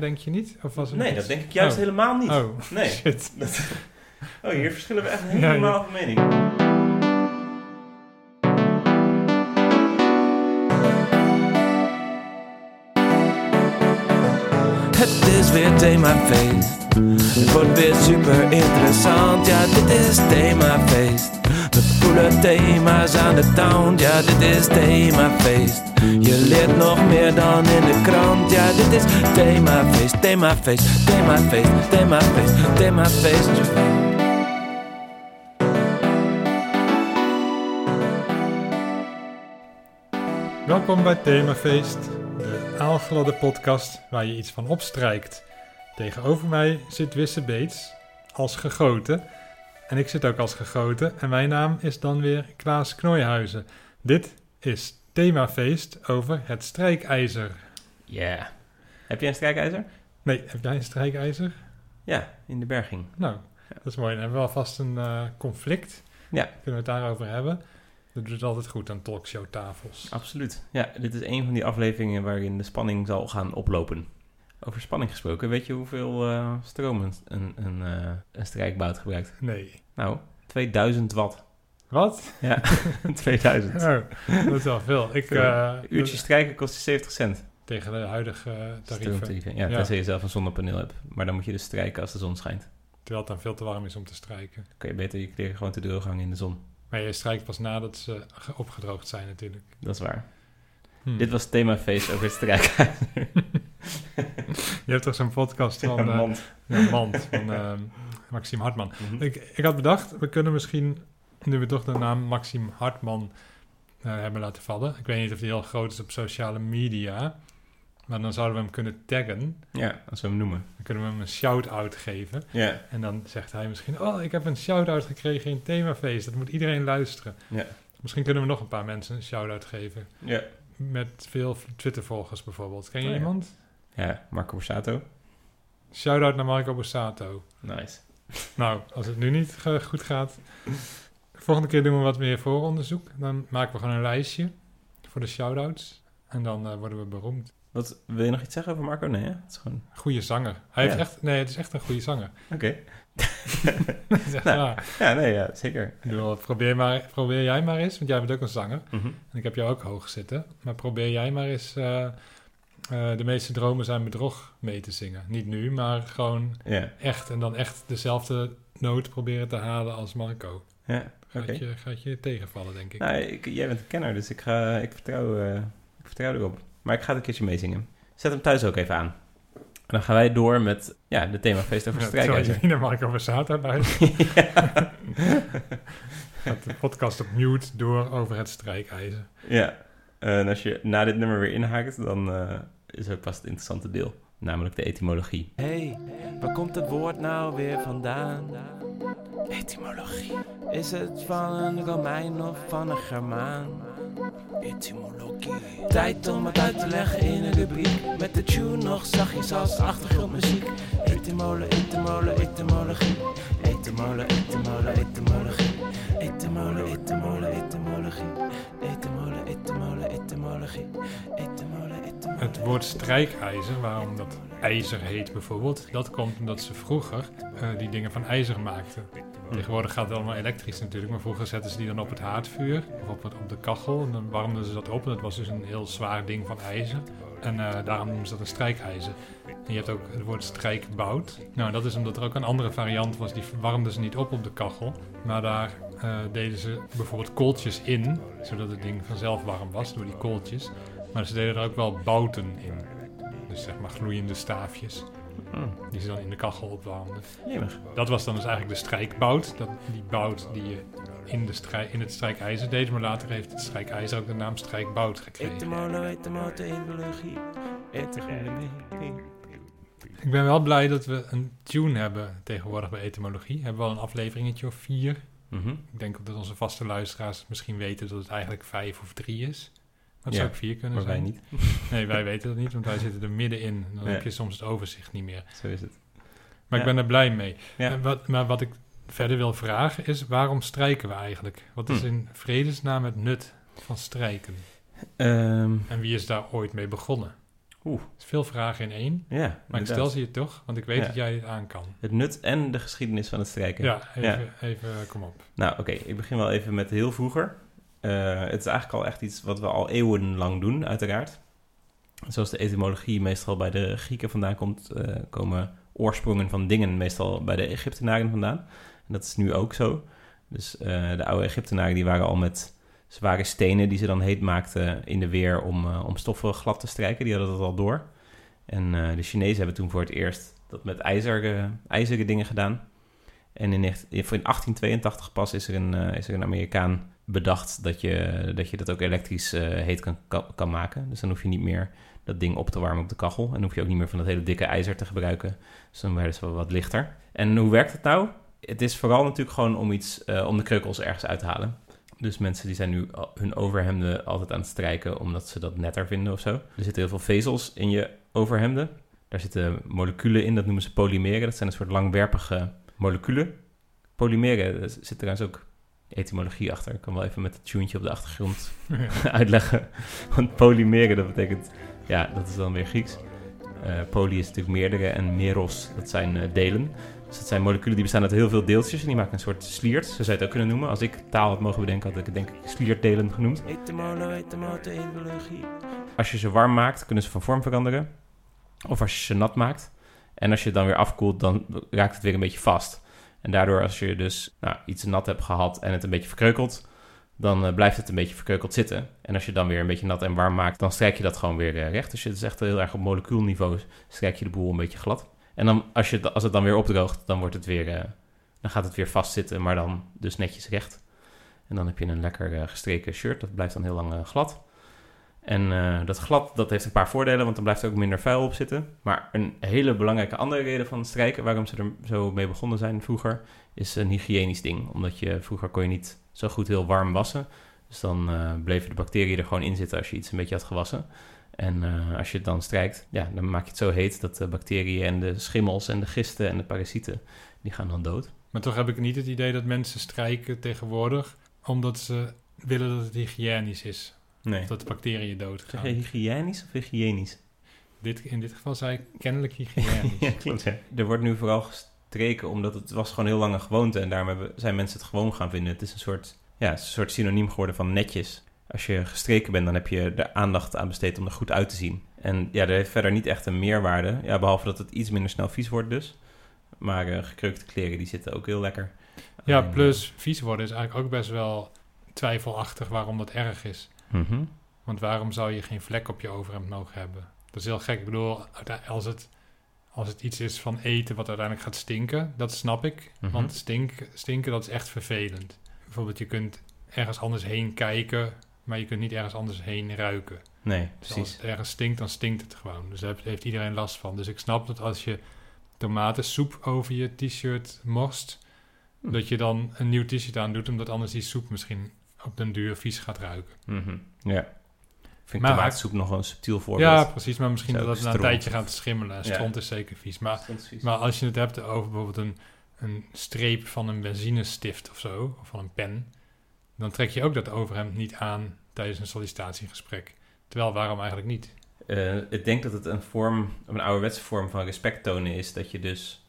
Denk je niet? Of was het Nee, dat denk ik juist Oh. helemaal niet. Oh, Nee. shit. Dat- oh, hier verschillen we echt helemaal ja. van mening. Het is weer themafeest. Het wordt weer super interessant. Ja, dit is themafeest. Voelen thema's aan de town. Ja, dit is themafeest. Je leert nog meer dan in de krant. Ja, dit is themafeest, themafeest, themafeest, themafeest, themafeest. Welkom bij Themafeest, de aalgladde podcast waar je iets van opstrijkt. Tegenover mij zit Wisse Beets, als gegoten. En ik zit ook als gegoten. En mijn naam is dan weer Klaas Knooihuizen. Dit is Themafeest over het strijkijzer. Ja. Heb jij een strijkijzer? Nee, heb jij een strijkijzer? Ja, in de berging. Nou, dat is mooi. Dan hebben we alvast een eh, conflict. Ja. Kunnen we het daarover hebben? Dat doet het altijd goed aan talkshowtafels. Absoluut. Ja, dit is een van die afleveringen waarin de spanning zal gaan oplopen. Over spanning gesproken, weet je hoeveel eh, stroom een, een, een, eh, een strijkbout gebruikt? Nee. Nou, 2000 watt. Wat? Ja, 2000. Oh, dat is wel veel. Ik, eh, Uurtje strijken kost je 70 cent. Tegen de huidige tarieven. Ja, Ja. tenzij je zelf een zonnepaneel hebt. Maar dan moet je dus strijken als de zon schijnt. Terwijl het dan veel te warm is om te strijken. Dan kun je beter je kleren gewoon te droog hangen in de zon. Maar je strijkt pas nadat ze ge- opgedroogd zijn natuurlijk. Dat is waar. Hm. Dit was themafeest over het. Je hebt toch zo'n podcast van Ja, eh, mand. ja, Mand van eh, Maxime Hartman. Mhm. Ik, ik had bedacht, we kunnen misschien, nu we toch de naam Maxime Hartman eh, hebben laten vallen. Ik weet niet of die heel groot is op sociale media. Maar dan zouden we hem kunnen taggen. Ja, als we hem noemen. Dan kunnen we hem een shout-out geven. Ja. En dan zegt hij misschien... Oh, ik heb een shout-out gekregen in Themafeest. Dat moet iedereen luisteren. Ja. Misschien kunnen we nog een paar mensen een shout-out geven. Ja. Met veel Twitter-volgers bijvoorbeeld. Ken je Oh, ja. iemand? Ja, Marco Borsato. Shout-out naar Marco Borsato. Nice. Nou, als het nu niet goed gaat... Volgende keer doen we wat meer vooronderzoek. Dan maken we gewoon een lijstje voor de shout-outs. En dan eh, worden we beroemd. Wat, wil je nog iets zeggen over Marco? Nee, hè? Het is gewoon... Goeie zanger. Hij Ja. heeft echt... Nee, het is echt een goede zanger. Oké. Nou. Ja, nee, ja, zeker. Ik bedoel, probeer, maar, probeer jij maar eens, want jij bent ook een zanger. Mhm. En ik heb jou ook hoog zitten. Maar probeer jij maar eens eh, eh, De meeste dromen zijn bedrog mee te zingen. Niet nu, maar gewoon echt. En dan echt dezelfde noot proberen te halen als Marco. ja. Gaat, je, gaat je tegenvallen, denk ik. Nou, ik, jij bent een kenner, dus ik, ga, ik, vertrouw, eh, ik vertrouw erop. Maar ik ga het een keertje meezingen. Zet hem thuis ook even aan. En dan gaan wij door met ja, de themafeest over Ja, terwijl strijkijzer. je naar Marco Versato luistert. Gaat de podcast op mute door over het strijkijzer. Ja, en als je na dit nummer weer inhaakt, dan eh, is ook pas het interessante deel. Namelijk de etymologie. Hey, waar komt het woord nou weer vandaan? Etymologie. Is het van een Romein of van een Germaan? Tijd om het uit te leggen in een rubriek. Met de tune nog zachtjes als achtergrondmuziek. Etymole, etymole, etymologie. Etymole, etymole, etymologie. Etymole, etymole, etymologie. Etymole, etymole, etymologie. Het woord strijkijzer, waarom dat ijzer heet bijvoorbeeld, dat komt omdat ze vroeger eh, die dingen van ijzer maakten. Tegenwoordig gaat het allemaal elektrisch natuurlijk, maar vroeger zetten ze die dan op het haardvuur of op, op de kachel en dan warmden ze dat op. En dat was dus een heel zwaar ding van ijzer. En eh, daarom noemen ze dat een strijkijzer. En je hebt ook het woord strijkbout. Nou, dat is omdat er ook een andere variant was, die warmden ze niet op op de kachel. Maar daar eh, deden ze bijvoorbeeld kooltjes in, zodat het ding vanzelf warm was door die kooltjes. Maar ze deden er ook wel bouten in. Dus zeg maar gloeiende staafjes, Hmm, die ze dan in de kachel opwarmden. jemig. Dat was dan dus eigenlijk de strijkbout. Dat, die bout die je in, de strij, in het strijkijzer deed. Maar later heeft het strijkijzer ook de naam strijkbout gekregen. Etymologie. Etymologie. Ik ben wel blij dat we een tune hebben tegenwoordig bij etymologie. We hebben wel een afleveringetje of vier. Mhm. Ik denk dat onze vaste luisteraars misschien weten dat het eigenlijk vijf of drie is. Ja, zou ook vier kunnen Maar wij zijn. niet. Nee, wij weten dat niet, want wij zitten er middenin. Dan Ja. heb je soms het overzicht niet meer. Zo is het. Maar Ja. ik ben er blij mee. Ja. En wat, maar wat ik verder wil vragen is, waarom strijken we eigenlijk? Wat is Hm. in vredesnaam het nut van strijken? Ehm, En wie is daar ooit mee begonnen? Oeh. is veel vragen in één. Ja, Maar ik stel ze je toch, want ik weet Ja. dat jij het aan kan. Het nut en de geschiedenis van het strijken. Ja, even, Ja. even kom op. Nou, oké. Ik begin wel even met heel vroeger. Eh, het is eigenlijk al echt iets wat we al eeuwenlang doen, uiteraard. Zoals de etymologie meestal bij de Grieken vandaan komt, eh, komen oorsprongen van dingen meestal bij de Egyptenaren vandaan. En dat is nu ook zo. Dus eh, de oude Egyptenaren die waren al met zware stenen die ze dan heet maakten in de weer om, om stoffen glad te strijken. Die hadden dat al door. En de Chinezen hebben toen voor het eerst dat met ijzer, eh, ijzeren dingen gedaan. En in, in 1882 pas is er een, is er een Amerikaan bedacht dat je, dat je dat ook elektrisch eh, heet kan, kan, maken. Dus dan hoef je niet meer dat ding op te warmen op de kachel. En dan hoef je ook niet meer van dat hele dikke ijzer te gebruiken. Dus dan werden ze wel wat lichter. En hoe werkt het nou? Het is vooral natuurlijk gewoon om iets, eh, om de kreukels ergens uit te halen. Dus mensen die zijn nu hun overhemden altijd aan het strijken omdat ze dat netter vinden of zo. Er zitten heel veel vezels in je overhemden. Daar zitten moleculen in, dat noemen ze polymeren. Dat zijn een soort langwerpige moleculen. Polymeren, daar zit trouwens ook etymologie achter. Ik kan wel even met het tuentje op de achtergrond uitleggen. Want polymeren, dat betekent, ja, dat is dan weer Grieks. Eh, poly is natuurlijk meerdere en meros, dat zijn eh, delen. Dus dat zijn moleculen die bestaan uit heel veel deeltjes en die maken een soort sliert. Zo zou je het ook kunnen noemen. Als ik taal had mogen bedenken, had ik het denk ik sliertdelen genoemd. Etymolo, etymologie. Als je ze warm maakt, kunnen ze van vorm veranderen. Of als je ze nat maakt. En als je het dan weer afkoelt, dan raakt het weer een beetje vast. En daardoor, als je dus nou, iets nat hebt gehad en het een beetje verkreukelt, dan eh, blijft het een beetje verkreukeld zitten. En als je dan weer een beetje nat en warm maakt, dan strijk je dat gewoon weer eh, recht. Dus het is echt heel erg op molecuulniveau, strijk je de boel een beetje glad. En dan, als, je, als het dan weer opdroogt, dan, wordt het weer, eh, dan gaat het weer vastzitten, maar dan dus netjes recht. En dan heb je een lekker gestreken shirt, dat blijft dan heel lang glad. En eh, dat glad, dat heeft een paar voordelen, want dan blijft er ook minder vuil op zitten. Maar een hele belangrijke andere reden van strijken, waarom ze er zo mee begonnen zijn vroeger, is een hygiënisch ding. Omdat je vroeger kon je niet zo goed heel warm wassen. Dus dan eh, bleven de bacteriën er gewoon in zitten als je iets een beetje had gewassen. En eh, als je het dan strijkt, ja, dan maak je het zo heet dat de bacteriën en de schimmels en de gisten en de parasieten, die gaan dan dood. Maar toch heb ik niet het idee dat mensen strijken tegenwoordig omdat ze willen dat het hygiënisch is. Nee. Of dat de bacteriën Zeg doodgaan. je hygiënisch of hygiënisch? Dit, in dit geval zei ik kennelijk hygiënisch. ja, klopt. Ja. Er wordt nu vooral gestreken omdat het was gewoon heel lang een gewoonte en daarom hebben, zijn mensen het gewoon gaan vinden. Het is een soort, ja, een soort synoniem geworden van netjes. Als je gestreken bent, dan heb je er aandacht aan besteed om er goed uit te zien. En ja, er heeft verder niet echt een meerwaarde. Ja, behalve dat het iets minder snel vies wordt dus. Maar eh, gekreukte kleren, die zitten ook heel lekker. Ja, plus vies worden is eigenlijk ook best wel twijfelachtig waarom dat erg is. Mhm. Want waarom zou je geen vlek op je overhemd mogen hebben? Dat is heel gek. Ik bedoel, als het, als het iets is van eten wat uiteindelijk gaat stinken, dat snap ik. Mhm. Want stink, stinken, dat is echt vervelend. Bijvoorbeeld, je kunt ergens anders heen kijken, maar je kunt niet ergens anders heen ruiken. Nee, Dus als precies. het ergens stinkt, dan stinkt het gewoon. Dus daar heeft, heeft iedereen last van. Dus ik snap dat als je tomatensoep over je t-shirt morst, Hm. dat je dan een nieuw t-shirt aan doet, omdat anders die soep misschien op den duur vies gaat ruiken. Mhm. Ja. Ik vind Maar- tomaatsoep nog een subtiel voorbeeld. Ja, precies. Maar misschien dat het na een stront. tijdje gaat schimmelen. En Ja. stront is zeker vies. Maar, vies. maar als je het hebt over bijvoorbeeld een, een streep van een benzinestift of zo, of van een pen, dan trek je ook dat overhemd niet aan tijdens een sollicitatiegesprek. Terwijl, waarom eigenlijk niet? Eh, ik denk dat het een vorm, een ouderwetse vorm van respect tonen is. Dat je dus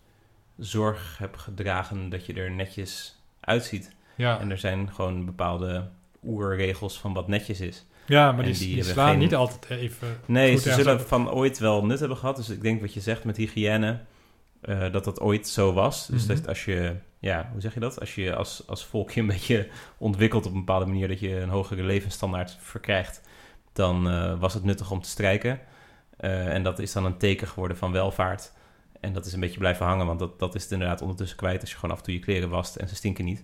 zorg hebt gedragen dat je er netjes uitziet. Ja, En er zijn gewoon bepaalde oerregels van wat netjes is. ja maar die, die slaan geen- niet altijd even... Nee, ze zullen van ooit wel nut hebben gehad. Dus ik denk wat je zegt met hygiëne, eh, dat dat ooit zo was. Dus Mhm. dat als je, ja, hoe zeg je dat? Als je als, als volkje een beetje ontwikkelt op een bepaalde manier, dat je een hogere levensstandaard verkrijgt, dan eh, was het nuttig om te strijken. Eh, en dat is dan een teken geworden van welvaart. En dat is een beetje blijven hangen, want dat, dat is het inderdaad ondertussen kwijt als je gewoon af en toe je kleren wast en ze stinken niet.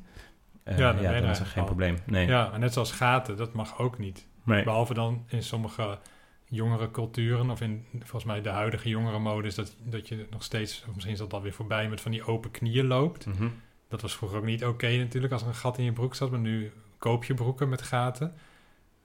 Eh, Ja, er is geen probleem. Nee. Ja, net zoals gaten, dat mag ook niet. nee. Behalve dan in sommige jongere culturen, of in volgens mij de huidige jongere mode, is dat, dat je nog steeds, of misschien is dat alweer voorbij, met van die open knieën loopt. Mhm. Dat was vroeger ook niet oké natuurlijk, als er een gat in je broek zat, maar nu koop je broeken met gaten.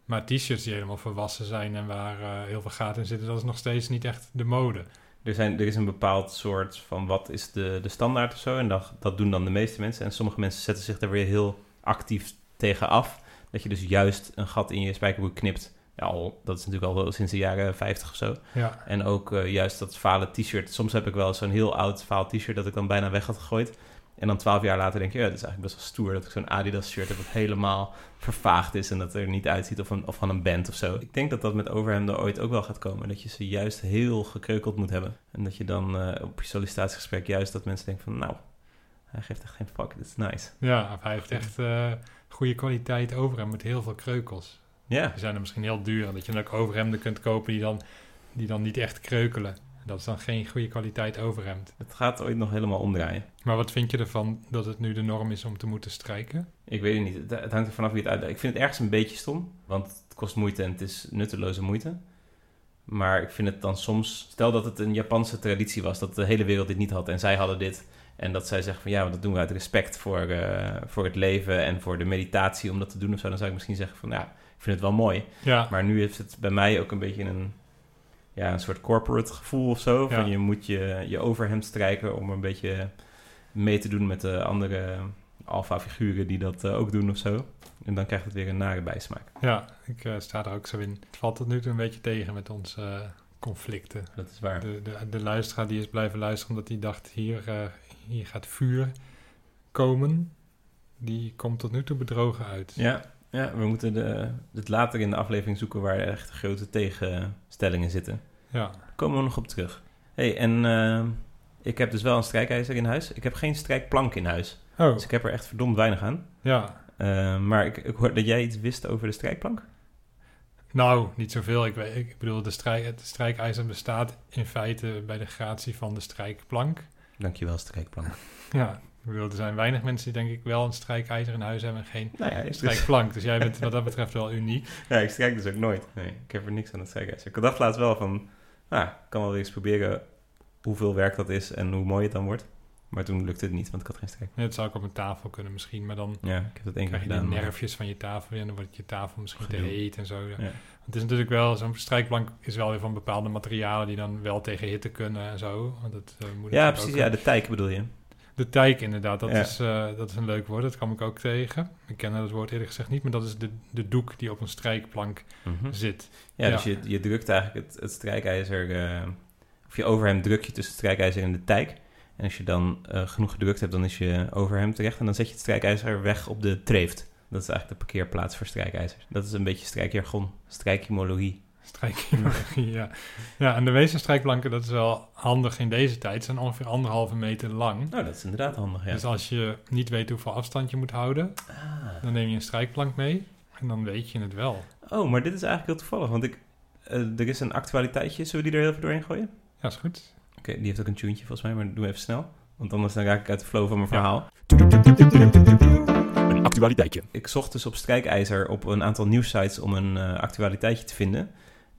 Maar t-shirts die helemaal verwassen zijn en waar eh, heel veel gaten in zitten, dat is nog steeds niet echt de mode. Er, zijn, er is een bepaald soort van wat is de, de standaard of zo. En dat, dat doen dan de meeste mensen. En sommige mensen zetten zich daar weer heel actief tegen af. Dat je dus juist een gat in je spijkerbroek knipt Ja, al, dat is natuurlijk al wel sinds de jaren 50 of zo. Ja, En ook eh, juist dat vale t-shirt. Soms heb ik wel zo'n heel oud vaal t-shirt dat ik dan bijna weg had gegooid. En dan twaalf jaar later denk je, ja, dat is eigenlijk best wel stoer dat ik zo'n Adidas shirt heb dat helemaal vervaagd is en dat er niet uitziet of, een, of van een band of zo. Ik denk dat dat met overhemden ooit ook wel gaat komen. Dat je ze juist heel gekreukeld moet hebben. En dat je dan eh, op je sollicitatiegesprek juist dat mensen denken van, nou, hij geeft echt geen fuck, dit is nice. ja hij heeft echt eh, goede kwaliteit overhemd met heel veel kreukels. Ja, Die zijn er misschien heel duur. En dat je dan ook overhemden kunt kopen die dan, die dan niet echt kreukelen. Dat is dan geen goede kwaliteit overhemd. het gaat ooit nog helemaal omdraaien. Maar wat vind je ervan dat het nu de norm is om te moeten strijken? Ik weet het niet. Het, hangt er vanaf wie het uitlegt. Ik vind het ergens een beetje stom, want het kost moeite en het is nutteloze moeite. Maar ik vind het dan soms... Stel dat het een Japanse traditie was, dat de hele wereld dit niet had en zij hadden dit. En dat zij zeggen van ja, dat doen we uit respect voor, eh, voor het leven en voor de meditatie om dat te doen of zo. Dan zou ik misschien zeggen van ja, ik vind het wel mooi. Ja, Maar nu heeft het bij mij ook een beetje een, ja, een soort corporate gevoel of zo. Van Ja. je moet je, je overhemd strijken om een beetje mee te doen met de andere alfa-figuren die dat eh, ook doen of zo. En dan krijgt het weer een nare bijsmaak. ja ik eh, sta er ook zo in. Het valt tot nu toe een beetje tegen met onze eh, conflicten. Dat is waar. De, de, de luisteraar die is blijven luisteren omdat hij dacht hier, hier gaat vuur komen. Die komt tot nu toe bedrogen uit. Ja, ja we moeten de, het later in de aflevering zoeken waar echt grote tegenstellingen zitten. Ja, Daar komen we nog op terug. hey, en eh, ik heb dus wel een strijkijzer in huis. Ik heb geen strijkplank in huis. Oh, Dus ik heb er echt verdomd weinig aan. ja. Eh, maar ik, ik hoorde dat jij iets wist over de strijkplank. Nou, niet zoveel. Ik, weet, ik bedoel, de strijk, het strijkijzer bestaat in feite bij de gratie van de strijkplank. Dankjewel, strijkplank. Ja, ik bedoel, er zijn weinig mensen die denk ik wel een strijkijzer in huis hebben en geen nou ja, ik, strijkplank. Dus jij bent wat dat betreft wel uniek. ja, ik strijk dus ook nooit. Nee, ik heb er niks aan het strijkijzer. Ik dacht laatst wel van, ah, ik kan wel eens proberen hoeveel werk dat is en hoe mooi het dan wordt. Maar toen lukte het niet, want ik had geen strijk. Ja, Dat zou ook op een tafel kunnen misschien, maar dan Ja, ik heb dat één keer die gedaan. maar- nerfjes van je tafel en dan wordt je tafel misschien te heet en zo. Ja. Het is natuurlijk wel, zo'n strijkplank is wel weer van bepaalde materialen die dan wel tegen hitte kunnen en zo. Want dat, eh, moet Ja, precies. Ja, de tijk bedoel je. De tijk inderdaad, dat, Ja. is, eh, dat is een leuk woord, dat kwam ik ook tegen. Ik ken dat woord eerlijk gezegd niet, maar dat is de, de doek die op een strijkplank Mhm. zit. Ja, Ja. dus je, je drukt eigenlijk het, het strijkijzer, eh, of je overhemd druk je tussen het strijkijzer en de tijk. En als je dan eh, genoeg gedrukt hebt, dan is je overhemd terecht. En dan zet je het strijkijzer weg op de treeft. Dat is eigenlijk de parkeerplaats voor strijkijzers. Dat is een beetje strijkjargon, strijkimologie. Strijkchirurgie, ja. Ja, en de meeste strijkplanken, dat is wel handig in deze tijd, zijn ongeveer anderhalve meter lang. Nou, dat is inderdaad handig, ja. Dus als je niet weet hoeveel afstand je moet houden, Ah. dan neem je een strijkplank mee en dan weet je het wel. Oh, maar dit is eigenlijk heel toevallig, want ik, eh, er is een actualiteitje. Zullen we die er heel even doorheen gooien? Ja, is goed. Oké, die heeft ook een tuentje volgens mij, maar doe even snel. Want anders dan raak ik uit de flow van mijn verhaal. Een actualiteitje. Ik zocht dus op strijkijzer op een aantal nieuwsites om een eh, actualiteitje te vinden.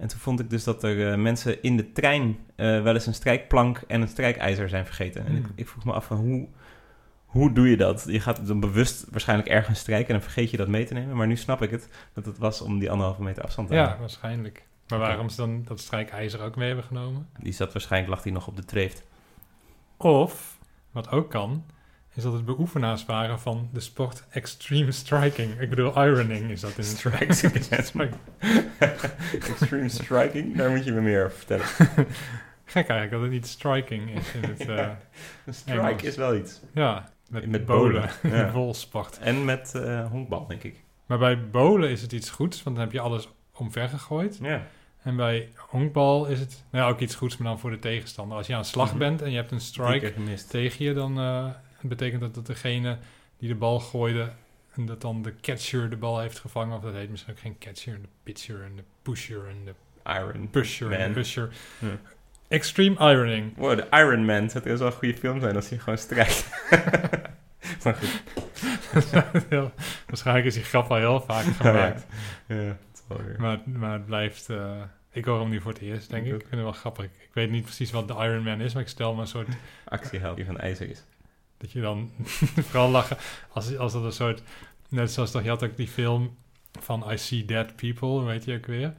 En toen vond ik dus dat er eh, mensen in de trein eh, wel eens een strijkplank en een strijkijzer zijn vergeten. En ik, Hmm. ik vroeg me af van hoe, hoe doe je dat? Je gaat dan bewust waarschijnlijk ergens strijken en dan vergeet je dat mee te nemen. Maar nu snap ik het, dat het was om die anderhalve meter afstand te Ja, houden. waarschijnlijk. Maar waarom ze dan dat strijkijzer ook mee hebben genomen? Die zat waarschijnlijk, lag die nog op de treeft. Of, wat ook kan, is dat het beoefenaars waren van de sport extreme striking. Ik bedoel, ironing is dat in Strike. Extreme striking, daar moet je me meer over vertellen. Gek eigenlijk dat het niet striking is in het... eh, Een strike Engels. is wel iets. ja, met, Met bolen. ja. En met eh honkbal, denk ik. Maar bij bolen is het iets goeds, want dan heb je alles omver gegooid. Ja. En bij honkbal is het nou ja, ook iets goeds, maar dan voor de tegenstander. Als je aan de slag Mhm. bent en je hebt een strike tegen je, dan betekent dat dat degene die de bal gooide, en dat dan de catcher de bal heeft gevangen. Of dat heet misschien ook geen catcher, de pitcher en de pusher en de Iron pusher en de pusher. Ja. Extreme ironing. Wow, de Iron Man. Het zou wel een goede film zijn als hij gewoon strijkt. maar goed. Heel- Waarschijnlijk is die grap al heel vaak gemaakt. Ja, is. Maar, maar het blijft... eh, ik hoor hem nu voor het eerst, denk Ik. Ik vind het wel grappig. Ik weet niet precies wat de Iron Man is, maar ik stel me een soort... Actieheld die van ijzer is. Dat je dan vooral lachen als, als dat een soort... Net zoals toch, je had ook die film van I See Dead People, weet je ook weer?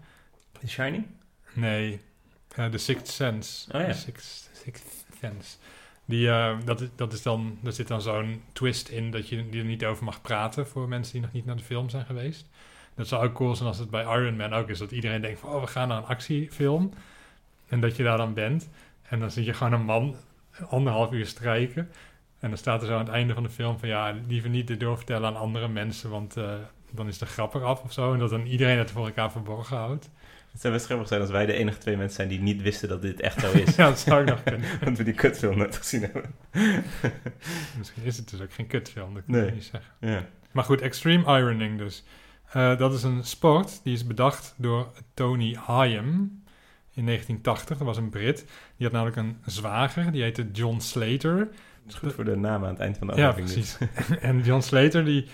The Shining? Nee, eh, The Sixth Sense. Oh ja. The Sixth, Sixth Sense. Die, eh, dat, is- dat is dan, er zit dan zo'n twist in dat je die er niet over mag praten voor mensen die nog niet naar de film zijn geweest. Dat zou ook cool zijn als het bij Iron Man ook is. Dat iedereen denkt van, oh, we gaan naar een actiefilm. En dat je daar dan bent. En dan zie je gewoon een man anderhalf uur strijken. En dan staat er zo aan het einde van de film van... ja, liever niet dit doorvertellen aan andere mensen... want eh, dan is de grap eraf of zo. En dat dan iedereen het voor elkaar verborgen houdt. Het zou best grappig zijn als wij de enige twee mensen zijn die niet wisten dat dit echt zo is. ja, dat zou ik nog kunnen. Want we die kutfilm net gezien hebben. Misschien is het dus ook geen kutfilm, dat kan Nee. ik niet zeggen. Ja. Maar goed, extreme ironing dus. Eh, dat is een sport die is bedacht door Tony Hyam in 1980. Dat was een Brit. Die had namelijk een zwager, die heette John Slater. Het is goed voor de naam aan het eind van de Ja, aflevering. dus. precies. en John Slater die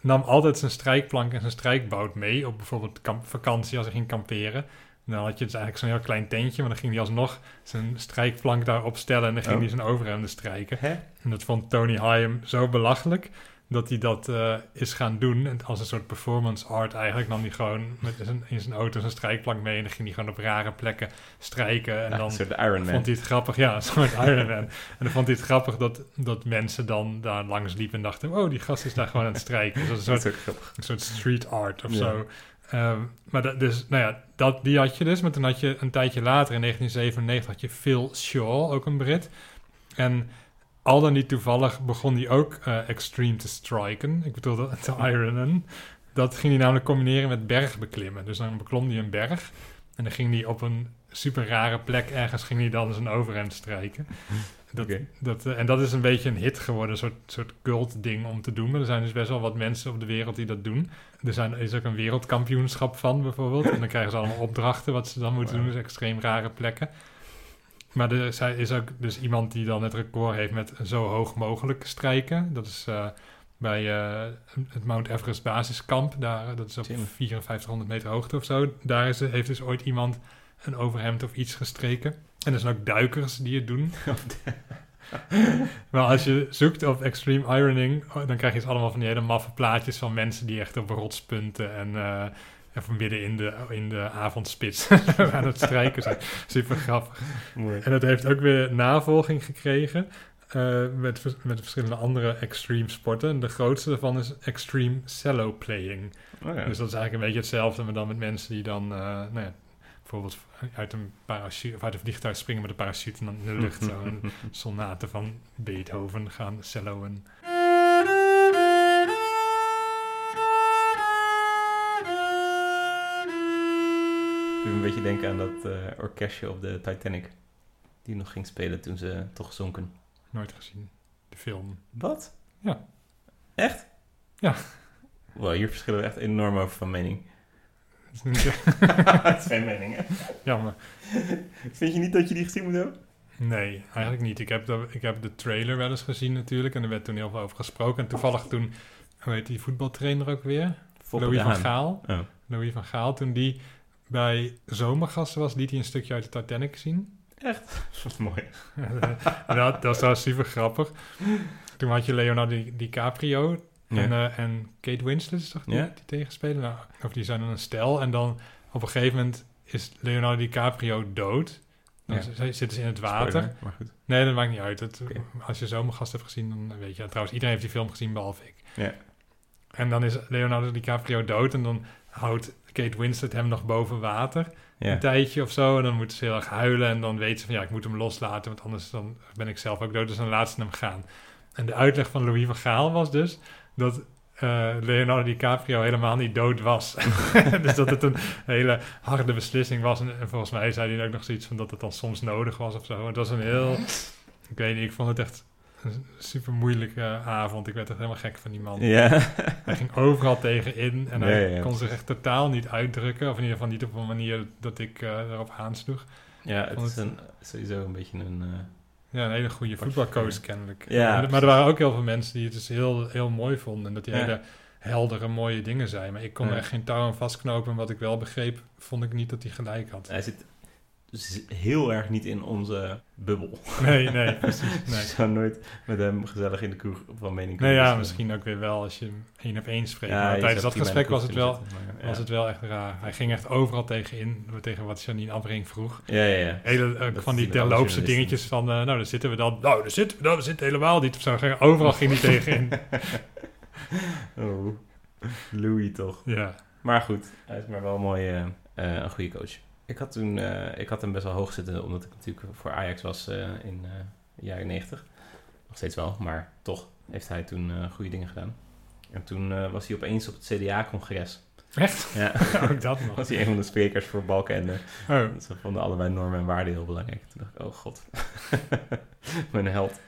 nam altijd zijn strijkplank en zijn strijkbout mee op bijvoorbeeld vakantie als hij ging kamperen. En dan had je dus eigenlijk zo'n heel klein tentje, maar dan ging hij alsnog zijn strijkplank daarop stellen en dan ging Oh. hij zijn overhemden strijken. Hè? En dat vond Tony Hyam zo belachelijk dat hij dat eh, is gaan doen. En als een soort performance art eigenlijk nam hij gewoon met zijn, in zijn auto zijn strijkplank mee en dan ging hij gewoon op rare plekken strijken. En Ja, dan een soort Iron Man. vond hij het grappig, ja, een soort Iron Man. En dan vond hij het grappig dat, dat mensen dan daar langs liepen en dachten, oh, die gast is daar gewoon aan het strijken. Dus dat is een soort, is ook grappig. een soort street art of Ja. zo. Ehm, maar dat, dus, nou ja, dat, die had je dus. Maar toen had je een tijdje later, in 1997, had je Phil Shaw, ook een Brit. En al dan niet toevallig begon hij ook eh, extreme te striken. Ik bedoel, dat- te ironen. Dat ging hij namelijk combineren met bergbeklimmen. Dus dan beklom hij een berg. En dan ging hij op een super rare plek ergens ging hij dan zijn overhemd strijken. Dat, dat, eh, en dat is een beetje een hit geworden, een soort, soort cult ding om te doen. Maar er zijn dus best wel wat mensen op de wereld die dat doen. Er zijn, is ook een wereldkampioenschap van bijvoorbeeld. En dan krijgen ze allemaal opdrachten wat ze dan moeten doen. Dus extreem rare plekken. Maar er zij- is ook dus iemand die dan het record heeft met zo hoog mogelijk strijken. Dat is eh, bij eh, het Mount Everest basiskamp. Daar, dat is op Tim. 5400 meter hoogte of zo. Daar is, heeft dus ooit iemand een overhemd of iets gestreken. En er zijn ook duikers die het doen. maar als je zoekt op extreme ironing, oh, dan krijg je dus allemaal van die hele maffe plaatjes van mensen die echt op rotspunten en eh even midden in de, in de avondspits aan het strijken zijn. Super grappig. Mooi. En het heeft ook weer navolging gekregen eh, met, met verschillende andere extreme sporten. En de grootste daarvan is extreme cello playing. Oh, ja. Dus dat is eigenlijk een beetje hetzelfde, maar dan met mensen die dan, eh, nou ja, bijvoorbeeld uit een parachute of uit een vliegtuig springen met een parachute en dan in de lucht zo een sonate van Beethoven gaan celloen. Denken aan dat eh, orkestje op de Titanic. Die nog ging spelen toen ze toch zonken. Nooit gezien, de film. Wat? Ja. Echt? Ja. Wow, hier verschillen we echt enorm over van mening. Dat is geen mening, hè? Jammer. Vind je niet dat je die gezien moet hebben? Nee, eigenlijk niet. Ik heb, de, ik heb de trailer wel eens gezien natuurlijk en er werd toen heel veel over gesproken. En toevallig toen, hoe heet die voetbaltrainer ook weer? Louis van. Gaal. Oh. Louis van Gaal, toen die bij Zomergasten was, liet hij een stukje uit de Titanic zien. Echt? Dat is mooi. Dat, dat was super grappig. Toen had je Leonardo Di- DiCaprio en, eh, en Kate Winslet, is toch die, Ja. die tegenspelen? Nou, of die zijn dan een stel. En dan op een gegeven moment is Leonardo DiCaprio dood. Dan Ja. zitten ze in het water. Spoiler, maar goed. Nee, dat maakt niet uit. Als je Zomergast hebt gezien, dan weet je. Trouwens, iedereen heeft die film gezien, behalve ik. Ja. En dan is Leonardo DiCaprio dood. En dan houdt Kate Winslet hem nog boven water. Een tijdje of zo. En dan moet ze heel erg huilen. En dan weet ze van, ja, ik moet hem loslaten. Want anders dan ben ik zelf ook dood. Dus dan laat ze hem gaan. En de uitleg van Louis van Gaal was dus... dat eh, Leonardo DiCaprio helemaal niet dood was. dus dat het een hele harde beslissing was. En, en volgens mij zei hij ook nog zoiets van dat het dan soms nodig was of zo. Het was een heel... Ik weet niet, ik vond het echt super moeilijke avond. Ik werd echt helemaal gek van die man. Ja. Hij ging overal tegenin en hij Ja, ja, ja. kon zich echt totaal niet uitdrukken. Of in ieder geval niet op een manier dat ik eh erop aansloeg. ja, het Vond is een, sowieso een beetje een... eh, Ja, een hele goede voetbalcoach kennelijk. Ja, En- maar er waren ook heel veel mensen die het dus heel, heel mooi vonden. En dat die Ja. hele heldere, mooie dingen zijn. Maar ik kon Ja. er echt geen touw aan vastknopen. En wat ik wel begreep, vond ik niet dat hij gelijk had. hij zit dus heel erg niet in onze bubbel. Nee, nee, precies. Je Nee. zou nooit met hem gezellig in de kroeg van mening Nee, kunnen ja, wisselen. misschien ook weer wel als je hem één op één spreekt. Ja, maar tijdens dat gesprek was het, wel, zitten, was ja. het wel echt raar. Hij ging echt overal tegenin, tegen wat Janine Abbring vroeg. Ja, ja, ja. Hele, eh, van die terloopse dingetjes van, eh, nou, daar zitten we dan. Nou, daar zitten we dan, we zitten helemaal niet. Of zo. Ging- Overal ging hij tegenin. Oh, Louis toch. Ja. Maar goed, hij is maar wel een mooie, eh, een goede coach. Ik had toen, eh, ik had hem best wel hoog zitten, omdat ik natuurlijk voor Ajax was eh, in eh, de jaren 90. Nog steeds wel, maar toch heeft hij toen goede dingen gedaan. En toen was hij opeens op het CDA-congres. Echt? Ja, Ook dat nog. was hij een van de sprekers voor Balkenende. Oh, Ze vonden allebei normen en waarden heel belangrijk. Toen dacht ik, oh god, mijn held.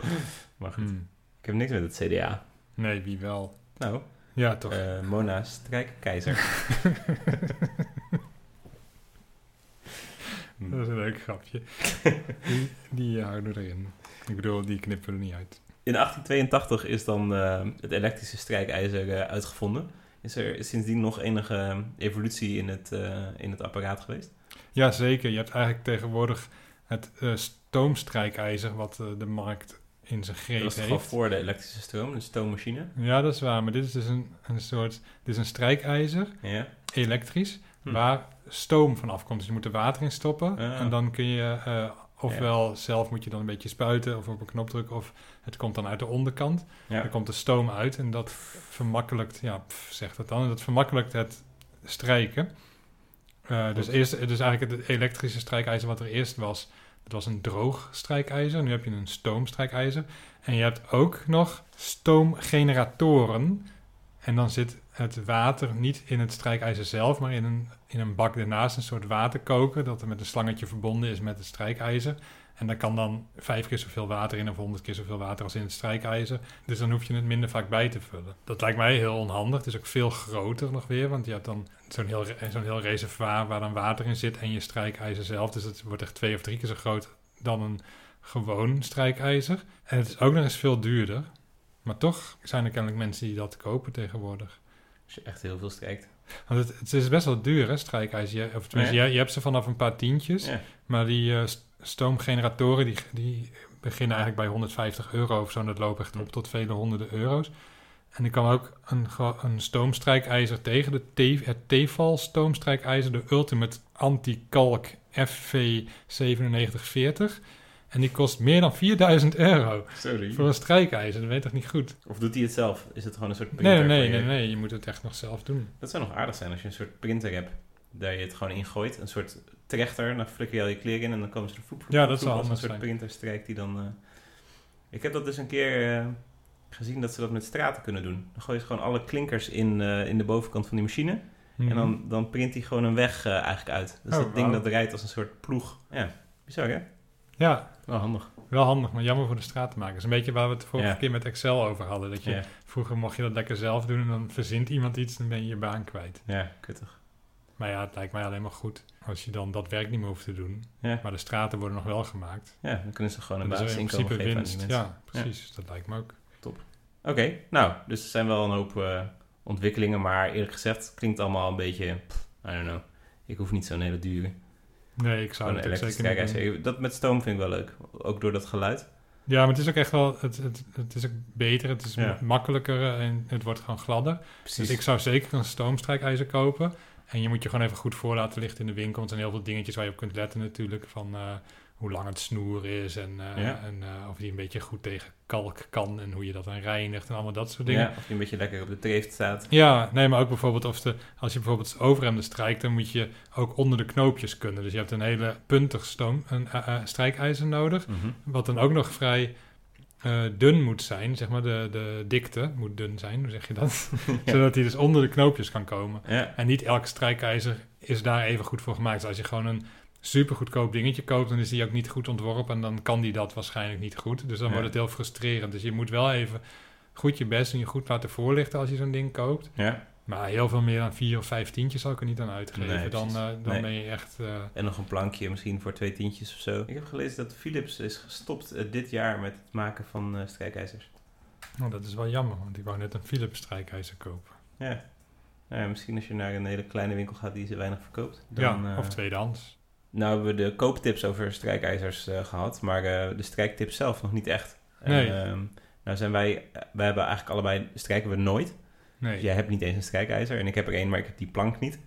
Maar goed, hmm. ik heb niks met het CDA. Nee, wie wel? Nou, Ja, toch. Mona Strijkkeizer. Dat is een leuk grapje. die die eh, houden we erin. Ik bedoel, die knippen er niet uit. In 1882 is dan eh, het elektrische strijkijzer eh, uitgevonden. Is er sindsdien nog enige evolutie in het, eh, in het apparaat geweest? Ja, zeker. Je hebt eigenlijk tegenwoordig het eh, stoomstrijkijzer wat eh, de markt in zijn Dat greep was toch al heeft. voor de elektrische stroom, de stoommachine? Ja, dat is waar. Maar dit is dus een, een soort... Dit is een strijkijzer, Ja. elektrisch, Hm. waar stoom van afkomt. Dus je moet er water in stoppen. Ah. En dan kun je... eh, ofwel zelf moet je dan een beetje spuiten of op een knop drukken... of het komt dan uit de onderkant. Ja. Er komt de stoom uit en dat vermakkelijkt... Ja, pff, zegt het dan. En dat vermakkelijkt het strijken. Eh, dus, eerst, dus eigenlijk het elektrische strijkijzer wat er eerst was... dat was een droog strijkijzer. Nu heb je een stoomstrijkijzer. En je hebt ook nog stoomgeneratoren. En dan zit het water niet in het strijkijzer zelf, maar in een, in een bak ernaast, een soort waterkoker, dat er met een slangetje verbonden is met het strijkijzer. En daar kan dan vijf keer zoveel water in of honderd keer zoveel water als in het strijkijzer. Dus dan hoef je het minder vaak bij te vullen. Dat lijkt mij heel onhandig. Het is ook veel groter nog weer, want je hebt dan zo'n heel, zo'n heel reservoir waar dan water in zit en je strijkijzer zelf. Dus het wordt echt twee of drie keer zo groot dan een gewoon strijkijzer. En het is ook nog eens veel duurder. Maar toch zijn er kennelijk mensen die dat kopen tegenwoordig. Als je echt heel veel strijkt. Want het, het is best wel duur, hè, strijkijzer. Je, of tenminste, Ja. je, je hebt ze vanaf een paar tientjes. Ja. Maar die eh, st- stoomgeneratoren, die, die beginnen eigenlijk bij 150 euro of zo. En dat loopt echt op tot vele honderden euro's. En ik kan ook een, een stoomstrijkijzer tegen, de T- het Tefal stoomstrijkijzer, de Ultimate Anti-Kalk FV 9740. En die kost meer dan 4000 euro Sorry. voor een strijkijzer. Dat weet toch niet goed? Of doet hij het zelf? Is het gewoon een soort printer? nee, voor nee, nee, nee. Je moet het echt nog zelf doen. Dat zou nog aardig zijn als je een soort printer hebt. Daar je het gewoon ingooit. Een soort trechter. Dan flikker je al je kleren in en dan komen ze er voep, voep, Ja, dat zou een soort zijn. printer strijkt die dan... eh, Ik heb dat dus een keer eh, gezien dat ze dat met straten kunnen doen. Dan gooi je gewoon alle klinkers in, eh, in de bovenkant van die machine. En dan, dan print hij gewoon een weg eigenlijk uit. Dus Oh, dat ding wauw. dat rijdt als een soort ploeg. Ja, bizar hè? Ja, Wel handig. wel handig, maar jammer voor de straatmakers. Een beetje waar we het vorige Ja. keer met Excel over hadden. Dat je, Ja, Vroeger mocht je dat lekker zelf doen en dan verzint iemand iets en ben je je baan kwijt. ja kuttig. Maar ja, het lijkt mij alleen maar goed als je dan dat werk niet meer hoeft te doen. Ja. Maar de straten worden nog wel gemaakt. ja, dan kunnen ze gewoon een Dan is in basisinkomen geven aan die winst. mensen. Ja, precies. Dat lijkt me ook. Oké, nou, dus er zijn wel een hoop eh, ontwikkelingen, maar eerlijk gezegd klinkt allemaal een beetje, pff, I don't know. Ik hoef niet zo'n hele dure. Nee, ik zou het zeker niet doen. Dat met stoom vind ik wel leuk, ook door dat geluid. Ja, maar het is ook echt wel, het, het, het is ook beter, het is Ja. makkelijker en het wordt gewoon gladder. Precies. Dus ik zou zeker een stoomstrijkijzer kopen. En je moet je gewoon even goed voor laten lichten in de winkel. Want er zijn heel veel dingetjes waar je op kunt letten natuurlijk. Van eh, hoe lang het snoer is en, eh, Ja. en eh, of die een beetje goed tegen kalk kan. En hoe je dat dan reinigt en allemaal dat soort dingen. Ja, of die een beetje lekker op de treeft staat. Ja, nee, maar ook bijvoorbeeld of de, als je bijvoorbeeld overhemden strijkt, dan moet je ook onder de knoopjes kunnen. Dus je hebt een hele puntig stoom, een strijkijzer nodig, Mhm. wat dan ook nog vrij eh, dun moet zijn. Zeg maar de, de dikte moet dun zijn, hoe zeg je dat? Ja. Zodat hij dus onder de knoopjes kan komen. Ja, En niet elk strijkijzer is daar even goed voor gemaakt. Dus als je gewoon een super goedkoop dingetje koopt, dan is die ook niet goed ontworpen en dan kan die dat waarschijnlijk niet goed. Dus dan Ja. wordt het heel frustrerend. Dus je moet wel even goed je best doen, je goed laten voorlichten als je zo'n ding koopt. ja. Maar heel veel meer dan vier of vijf tientjes zou ik er niet aan uitgeven. Nee, dan eh, dan Nee. ben je echt... eh, En nog een plankje misschien voor twee tientjes of zo. Ik heb gelezen dat Philips is gestopt eh, dit jaar met het maken van eh, strijkijzers. nou, dat is wel jammer, want ik wou net een Philips strijkijzer kopen. Ja. Nou ja, misschien als je naar een hele kleine winkel gaat die ze weinig verkoopt. Dan, ja, of tweedehands. Nou hebben we de kooptips over strijkijzers eh, gehad, maar eh, de strijktips zelf nog niet echt. En, Nee. ehm, nou zijn wij, wij hebben eigenlijk allebei, strijken we nooit. Nee. Jij hebt niet eens een strijkijzer en ik heb er één, maar ik heb die plank niet.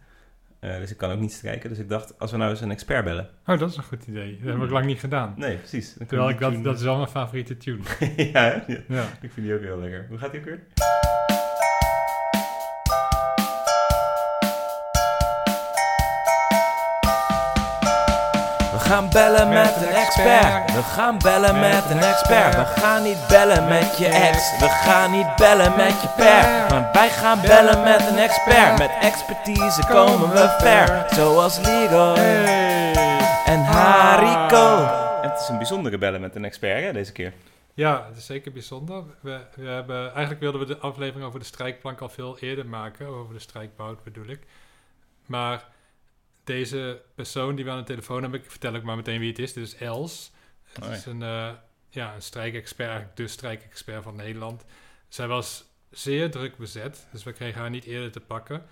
Eh, dus ik kan ook niet strijken. Dus ik dacht, als we nou eens een expert bellen. Oh, dat is een goed idee. Dat heb ik lang niet gedaan. Nee, precies. Dan Terwijl ik dat, dat is wel mijn favoriete tune. ja, ja. ik vind die ook heel lekker. Hoe gaat die ook weer? Gaan bellen met een expert. We gaan bellen met een expert. We gaan niet bellen met je ex. We gaan niet bellen met je per. Maar wij gaan bellen met een expert. Met expertise komen we ver. Zoals Ligo en Hariko. En het is een bijzondere bellen met een expert hè, deze keer. Ja, het is zeker bijzonder. We, we hebben, eigenlijk wilden we de aflevering over de strijkplank al veel eerder maken. Over de strijkbout bedoel ik. Maar deze persoon die we aan de telefoon hebben, ik vertel ook maar meteen wie het is. Dit is Els. Het Oh ja. is een, eh, ja, een strijkexpert, eigenlijk de strijkexpert van Nederland. Zij was zeer druk bezet, dus we kregen haar niet eerder te pakken.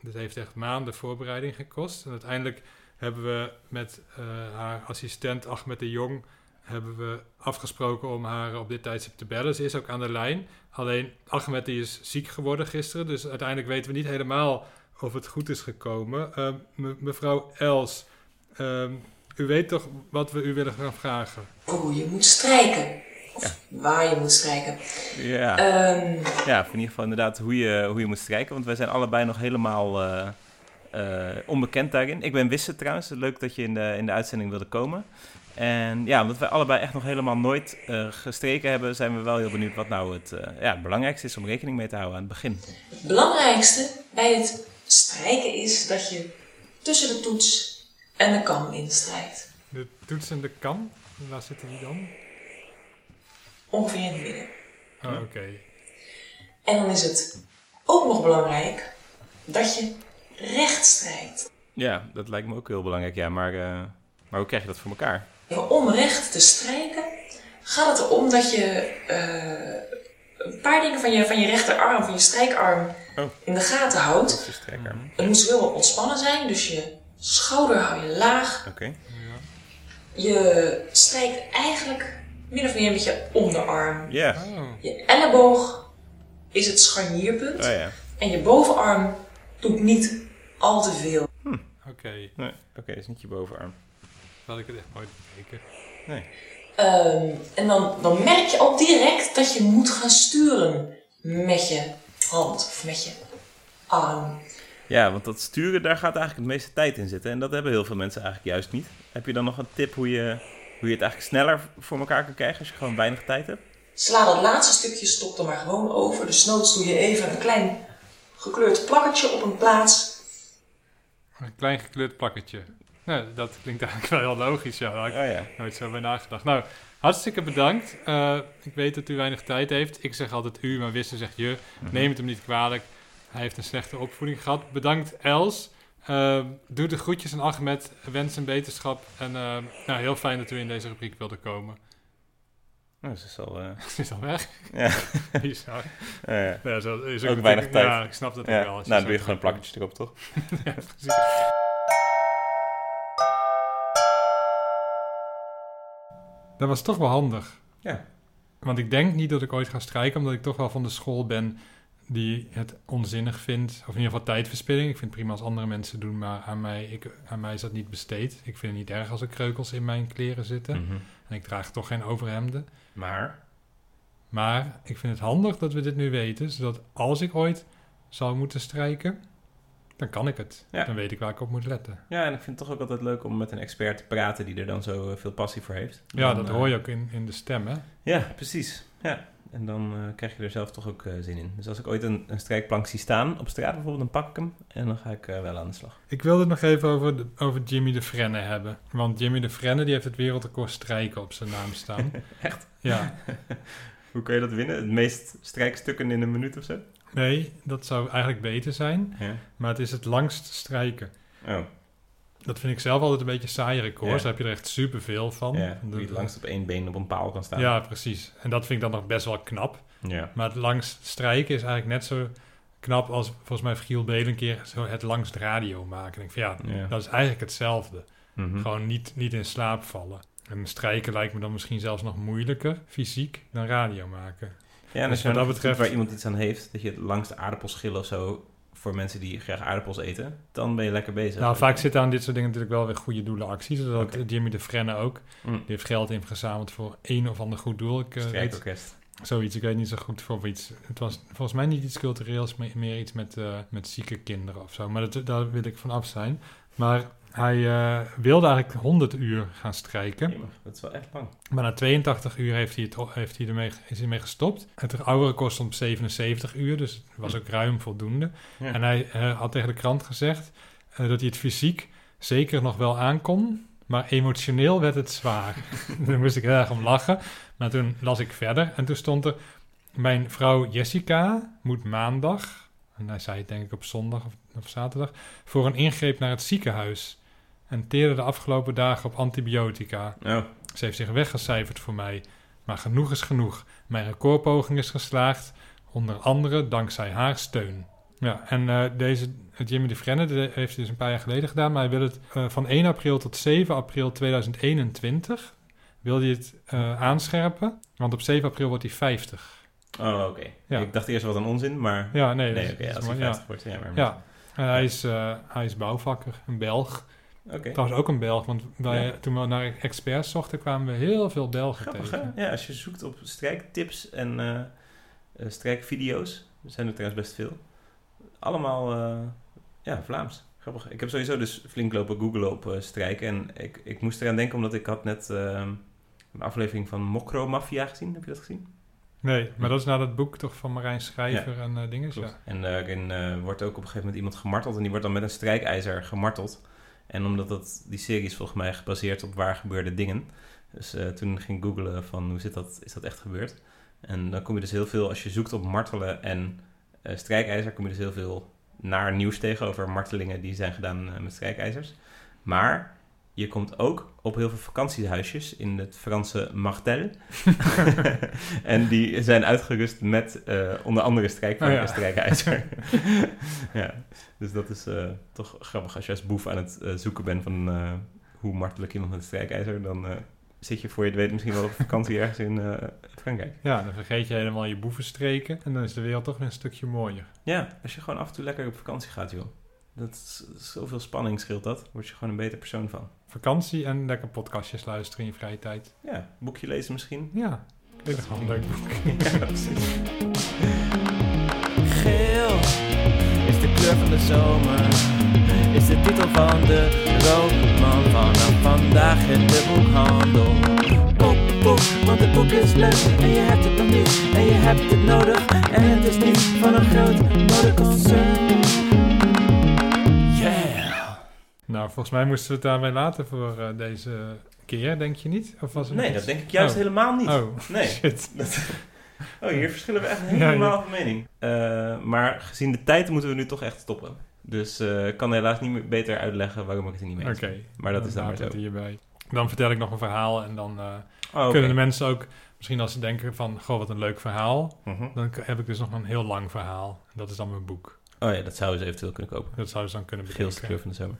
Dit heeft echt maanden voorbereiding gekost. En uiteindelijk hebben we met eh, haar assistent Ahmed de Jong hebben we afgesproken om haar op dit tijdstip te bellen. Ze is ook aan de lijn. Alleen Ahmed die is ziek geworden gisteren, dus uiteindelijk weten we niet helemaal of het goed is gekomen. Ehm, me- mevrouw Els, ehm, u weet toch wat we u willen gaan vragen? Hoe je moet strijken. Of waar je moet strijken. Ja. Ehm, ja, in ieder geval inderdaad hoe je, hoe je moet strijken. Want wij zijn allebei nog helemaal eh, eh, onbekend daarin. Ik ben Wisse trouwens. Leuk dat je in de, in de uitzending wilde komen. En ja, omdat wij allebei echt nog helemaal nooit eh, gestreken hebben, zijn we wel heel benieuwd wat nou het, eh, ja, het belangrijkste is om rekening mee te houden aan het begin. het belangrijkste bij het strijken is dat je tussen de toets en de kam instrijkt. De toets en de kam, waar zitten die dan? Ongeveer in het midden. Oh, oké. En dan is het ook nog belangrijk dat je recht strijkt. Ja, dat lijkt me ook heel belangrijk. Ja, maar, eh, maar hoe krijg je dat voor elkaar? Om recht te strijken gaat het erom dat je eh, een paar dingen van je, van je rechterarm, van je strijkarm, Oh. in de gaten houdt. Dat is je strijkarm. Het moet ontspannen zijn, dus je schouder hou je laag. Oké. Je strijkt eigenlijk min of meer een beetje om de arm. Ja. Oh, Je elleboog is het scharnierpunt. Oh ja. En je bovenarm doet niet al te veel. oké. Nee, oké, dat is niet je bovenarm. Dat had ik het echt nooit bekeken. Nee. Ehm, en dan, dan merk je al direct dat je moet gaan sturen met je hand of met je arm. Ja, want dat sturen, daar gaat eigenlijk het meeste tijd in zitten. En dat hebben heel veel mensen eigenlijk juist niet. Heb je dan nog een tip hoe je, hoe je het eigenlijk sneller voor elkaar kan krijgen als je gewoon weinig tijd hebt? Sla dat laatste stukje stok er maar gewoon over. Dus noods doe je even een klein gekleurd plakkertje op een plaats. Een klein gekleurd plakketje. Nou, dat klinkt eigenlijk wel heel logisch, ja. Daar ik Oh ja. nooit zo bij nagedacht. Nou, hartstikke bedankt. Eh, ik weet dat u weinig tijd heeft. Ik zeg altijd u, maar Wisse zegt je. Neem het hem niet kwalijk. Hij heeft een slechte opvoeding gehad. Bedankt Els. Eh, doe de groetjes aan Ahmed. Wens hem beterschap. En eh, nou, heel fijn dat u in deze rubriek wilde komen. Nou, ze is al... eh, Ze is al weg. Ja. Bizar. ja, ja. Ja, zo, is Ook weinig tijd. Ja, ik snap dat ook Ja, wel. als nou, dan doe je gewoon een terugkomt. plakketje erop, toch? Ja, precies. Dat was toch wel handig. Ja. Want ik denk niet dat ik ooit ga strijken, omdat ik toch wel van de school ben die het onzinnig vindt. Of in ieder geval tijdverspilling. Ik vind het prima als andere mensen doen, maar aan mij, ik, aan mij is dat niet besteed. Ik vind het niet erg als er kreukels in mijn kleren zitten. Mhm. En ik draag toch geen overhemden. Maar... Maar ik vind het handig dat we dit nu weten, zodat als ik ooit zou moeten strijken, dan kan ik het. Ja. Dan weet ik waar ik op moet letten. Ja, en ik vind het toch ook altijd leuk om met een expert te praten die er dan zo eh, veel passie voor heeft. Ja, dat eh, hoor je ook in, in de stem, hè? Ja, precies. Ja. En dan eh, krijg je er zelf toch ook zin in. Dus als ik ooit een, een strijkplank zie staan op straat bijvoorbeeld, dan pak ik hem en dan ga ik wel aan de slag. Ik wilde het nog even over, de- over Jimmy de Frenne hebben. Want Jimmy de Frenne die heeft het wereldrecord strijken op zijn naam staan. Echt? Ja. Hoe kun je dat winnen? Het meest strijkstukken in een minuut of zo? Nee, dat zou eigenlijk beter zijn. Ja. Maar het is het langst strijken. Oh, Dat vind ik zelf altijd een beetje saai record. Ja. Daar heb je er echt superveel van. ja. Je het langst op één been op een paal kan staan. Ja, precies. En dat vind ik dan nog best wel knap. Ja. Maar het langst strijken is eigenlijk net zo knap als volgens mij Giel Belen een keer zo het langst radio maken. En ik vind ja, Ja. dat is eigenlijk hetzelfde. Mhm. Gewoon niet, niet in slaap vallen. En strijken lijkt me dan misschien zelfs nog moeilijker, fysiek, dan radio maken. Ja, en Dus als je dat betreft waar iemand iets aan heeft, dat je het langste aardappelschil of zo voor mensen die graag aardappels eten, dan ben je lekker bezig. Nou, vaak zitten aan dit soort dingen natuurlijk wel weer goede doelen acties. Zoals Oké. Jimmy de Frenne ook. Mm. Die heeft geld ingezameld voor een of ander goed doel. Ik, eh, weet, zoiets, ik weet niet zo goed voor iets. Het was volgens mij niet iets cultureels, maar meer iets met, eh, met zieke kinderen of zo. Maar dat, daar wil ik van af zijn. Maar Hij eh, wilde eigenlijk 100 uur gaan strijken. Jemig, dat is wel echt lang. Maar na 82 uur heeft hij, het, heeft hij ermee, is hij ermee gestopt. Het oude record stond op 77 uur, dus het was ook ruim voldoende. Ja. En hij eh, had tegen de krant gezegd eh, dat hij het fysiek zeker nog wel aankon, maar emotioneel werd het zwaar. Daar moest ik heel erg om lachen. Maar toen las ik verder en toen stond er... Mijn vrouw Jessica moet maandag, en hij zei het denk ik op zondag of, of zaterdag... voor een ingreep naar het ziekenhuis. En teerde de afgelopen dagen op antibiotica. Oh, Ze heeft zich weggecijferd voor mij. Maar genoeg is genoeg. Mijn recordpoging is geslaagd. Onder andere dankzij haar steun. Ja, en eh, deze Jimmy de Vrenne heeft dus een paar jaar geleden gedaan. Maar hij wil het eh, van 1 april tot 7 april 2021 wil hij het eh, aanscherpen. Want op 7 april wordt hij 50. oh oké. Ja. Ik dacht eerst wat een onzin, maar... Ja, nee. nee, oké, als hij is 50 mooi, wordt, ja. Maar ja. hij, is, eh, hij is bouwvakker, een Belg. Oké. Trouwens ook een Belg, want wij, Ja. toen we naar experts zochten kwamen we heel veel Belgen Grappig, tegen. hè? Ja, als je zoekt op strijktips en eh, eh, strijkvideo's, er zijn er trouwens best veel. Allemaal, eh, ja, Vlaams. Grappig. Ik heb sowieso dus flink lopen googlen op strijken. En ik, ik moest eraan denken omdat ik had net eh, een aflevering van Mokro Mafia gezien. Heb je dat gezien? Nee, maar dat is nou dat boek toch van Marijn Schrijver en dingen. Ja. En daarin wordt ook op een gegeven moment iemand gemarteld. En die wordt dan met een strijkijzer gemarteld. En omdat dat, die serie is volgens mij gebaseerd op waar gebeurde dingen. Dus eh, toen ging ik googlen van hoe zit dat, is dat echt gebeurd? En dan kom je dus heel veel, als je zoekt op martelen en eh, strijkijzer, kom je dus heel veel naar nieuws tegen over martelingen die zijn gedaan eh, met strijkijzers. Maar je komt ook op heel veel vakantiehuisjes in het Franse Martel. en die zijn uitgerust met eh, onder andere strijk, Oh ja. strijkijzer. ja, dus dat is eh, toch grappig. Als je als boef aan het eh, zoeken bent van hoe martel ik iemand met strijkijzer, dan zit je voor je het weet misschien wel op vakantie ergens in Frankrijk. ja, dan vergeet je helemaal je boevenstreken en dan is de wereld toch weer een stukje mooier. Ja, als je gewoon af en toe lekker op vakantie gaat, joh. Dat is, zoveel spanning scheelt dat. Word je gewoon een beter persoon van. Vakantie en lekker podcastjes luisteren in je vrije tijd. Ja, boekje lezen misschien. Ja, ik vind het gewoon een leuk boek. ja, precies. Geel is de kleur van de zomer. Is de titel van de roman. Vanaf vandaag in de boekhandel. Koop, boek, want het boek is leuk. En je hebt het nog niet. En je hebt het nodig. En het is niet van een groot modeconcern. Nou, volgens mij moesten we het daarbij laten voor eh, deze keer, denk je niet? Of was het Nee, dat denk ik juist Oh. helemaal niet. Oh, Nee. shit. Dat- oh, hier verschillen we echt helemaal ja. van mening. Eh, maar gezien de tijd moeten we nu toch echt stoppen. Dus eh, ik kan helaas niet meer beter uitleggen waarom ik het er niet mee Oké. Maar dat is dan maar zo. hierbij. Dan vertel ik nog een verhaal en dan Oh, kunnen de mensen ook, misschien als ze denken van, goh, wat een leuk verhaal, Mhm. dan heb ik dus nog een heel lang verhaal. En dat is dan mijn boek. Oh ja, dat zouden ze eventueel kunnen kopen. Dat zouden ze dan kunnen Geelste bedenken. kleur van de zomer.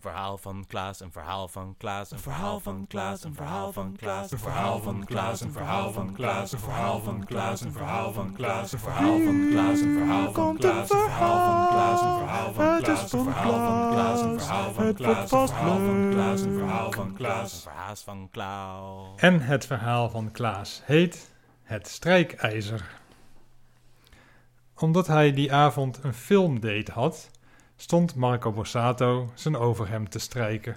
Een verhaal van Klaas, een verhaal van Klaas, een verhaal van Klaas, een verhaal van Klaas, een verhaal van Klaas, een verhaal van Klaas, een verhaal van Klaas, een verhaal van Klaas, een verhaal van Klaas, een verhaal van Klaas, een verhaal van Klaas, een verhaal van Klaas, een verhaal van Klaas, een verhaal van Klaas, een verhaal van Klaas, een verhaal van Klaas, een verhaal van Klaas. En het verhaal van Klaas heet Het Strijkijzer. Omdat hij die avond een filmdate had, stond Marco Borsato zijn overhemd te strijken.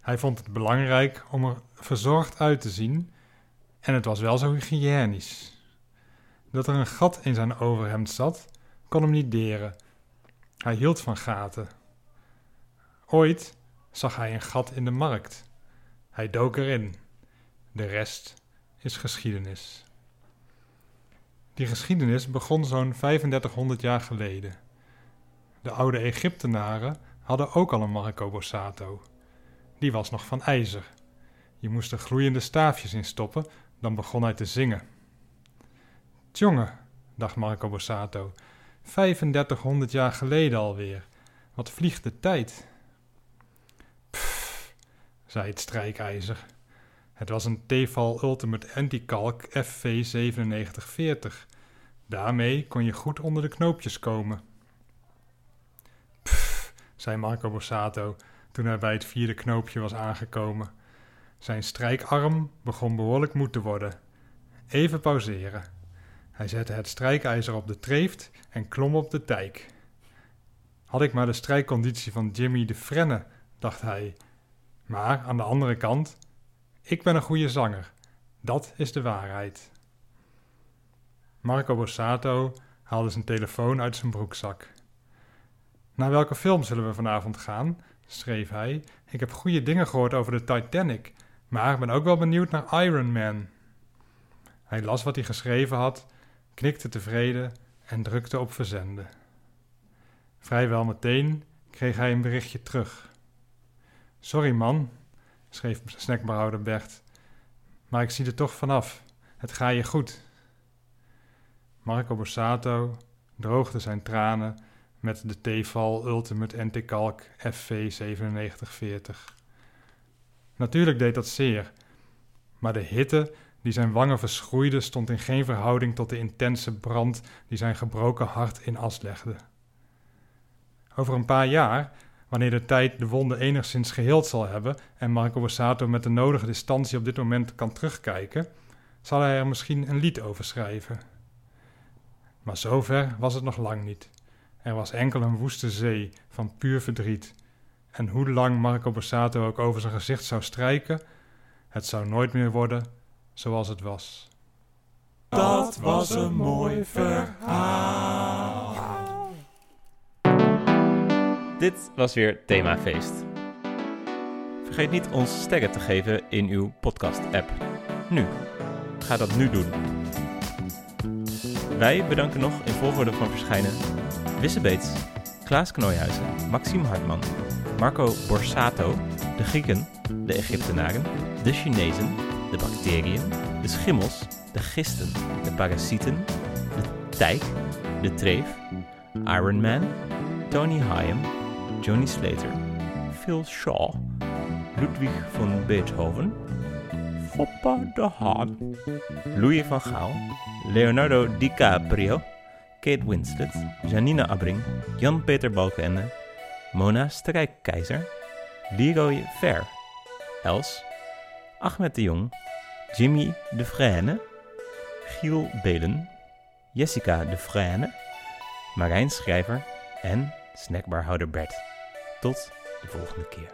Hij vond het belangrijk om er verzorgd uit te zien en het was wel zo hygiënisch. Dat er een gat in zijn overhemd zat, kon hem niet deren. Hij hield van gaten. Ooit zag hij een gat in de markt. Hij dook erin. De rest is geschiedenis. Die geschiedenis begon zo'n 3500 jaar geleden. De oude Egyptenaren hadden ook al een Marco Borsato. Die was nog van ijzer. Je moest er gloeiende staafjes in stoppen, dan begon hij te zingen. Tjonge, dacht Marco Borsato, 3500 jaar geleden alweer. Wat vliegt de tijd? Pff, zei het strijkijzer. Het was een Tefal Ultimate Anti-Kalk FV9740. Daarmee kon je goed onder de knoopjes komen. Zei Marco Borsato toen hij bij het vierde knoopje was aangekomen. Zijn strijkarm begon behoorlijk moe te worden. Even pauzeren. Hij zette het strijkijzer op de treeft en klom op de tijk. Had ik maar de strijkconditie van Jimmy de Frenne, dacht hij. Maar aan de andere kant, ik ben een goede zanger. Dat is de waarheid. Marco Borsato haalde zijn telefoon uit zijn broekzak. Naar welke film zullen we vanavond gaan? schreef hij. Ik heb goede dingen gehoord over de Titanic, maar ben ook wel benieuwd naar Iron Man. Hij las wat hij geschreven had, knikte tevreden en drukte op verzenden. Vrijwel meteen kreeg hij een berichtje terug. Sorry man, schreef snackbarhouder Bert, maar ik zie er toch vanaf. Het ga je goed. Marco Borsato droogde zijn tranen met de Tefal Ultimate Anti-Kalk FV 9740. Natuurlijk deed dat zeer, maar de hitte die zijn wangen verschroeide stond in geen verhouding tot de intense brand die zijn gebroken hart in as legde. Over een paar jaar, wanneer de tijd de wonde enigszins geheeld zal hebben en Marco Borsato met de nodige distantie op dit moment kan terugkijken, zal hij er misschien een lied over schrijven. Maar zover was het nog lang niet. Er was enkel een woeste zee van puur verdriet. En hoe lang Marco Borsato ook over zijn gezicht zou strijken, het zou nooit meer worden zoals het was. Dat was een mooi verhaal. Dit was weer Themafeest. Vergeet niet ons sterren te geven in uw podcast-app. Nu. Ga dat nu doen. Wij bedanken nog in volgorde van verschijnen Wisse Beets, Klaas Knooihuizen, Maxime Hartman, Marco Borsato, de Grieken, de Egyptenaren, de Chinezen, de bacteriën, de schimmels, de gisten, de parasieten, de tijk, de treef, Iron Man, Tony Hayem, Johnny Slater, Phil Shaw, Ludwig van Beethoven, Foppa de Haan, Louis van Gaal, Leonardo DiCaprio, Kate Winslet, Janina Abbring, Jan-Peter Balkenende, Mona Strijkkeizer, Leroy Ver, Els, Ahmed de Jong, Jimmy de Frêne, Giel Belen, Jessica de Frêne, Marijn Schrijver en snackbarhouder Bert. Tot de volgende keer.